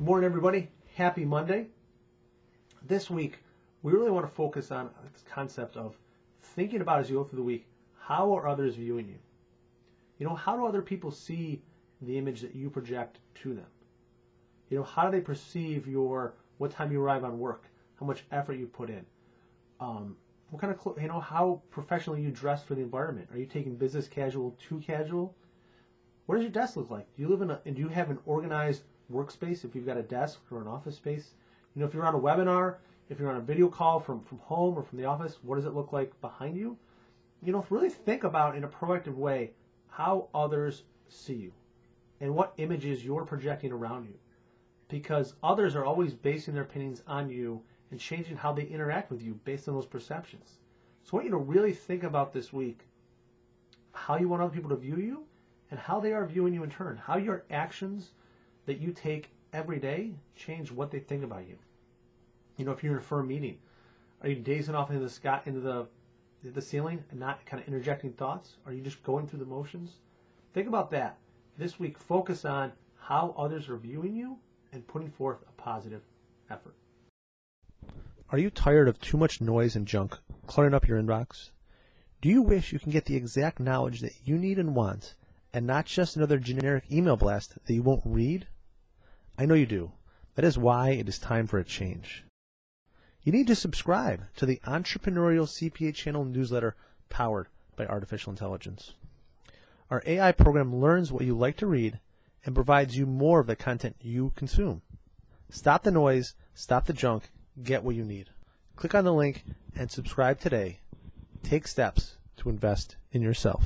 Good morning, everybody. Happy Monday. This week, we really want to focus on this concept of thinking about as you go through the week, how are others viewing you? You know, how do other people see the image that you project to them? You know, how do they perceive your what time you arrive on work, how much effort you put in, um, what kind of clo- you know how professionally you dress for the environment? Are you taking business casual too casual? What does your desk look like? Do you live in a and do you have an organized workspace if you've got a desk or an office space? You know, if you're on a webinar, if you're on a video call from, from home or from the office, what does it look like behind you? You know, really think about in a proactive way how others see you and what images you're projecting around you. Because others are always basing their opinions on you and changing how they interact with you based on those perceptions. So I want you to really think about this week how you want other people to view you and how they are viewing you in turn. How your actions that you take every day change what they think about you. You know, if you're in a firm meeting, are you dazing off into the sky, into the the ceiling, and not kind of interjecting thoughts? Are you just going through the motions? Think about that this week. Focus on how others are viewing you and putting forth a positive effort. Are you tired of too much noise and junk cluttering up your inbox? Do you wish you can get the exact knowledge that you need and want, and not just another generic email blast that you won't read? I know you do. That is why it is time for a change. You need to subscribe to the Entrepreneurial CPA Channel newsletter powered by artificial intelligence. Our AI program learns what you like to read and provides you more of the content you consume. Stop the noise, stop the junk, get what you need. Click on the link and subscribe today. Take steps to invest in yourself.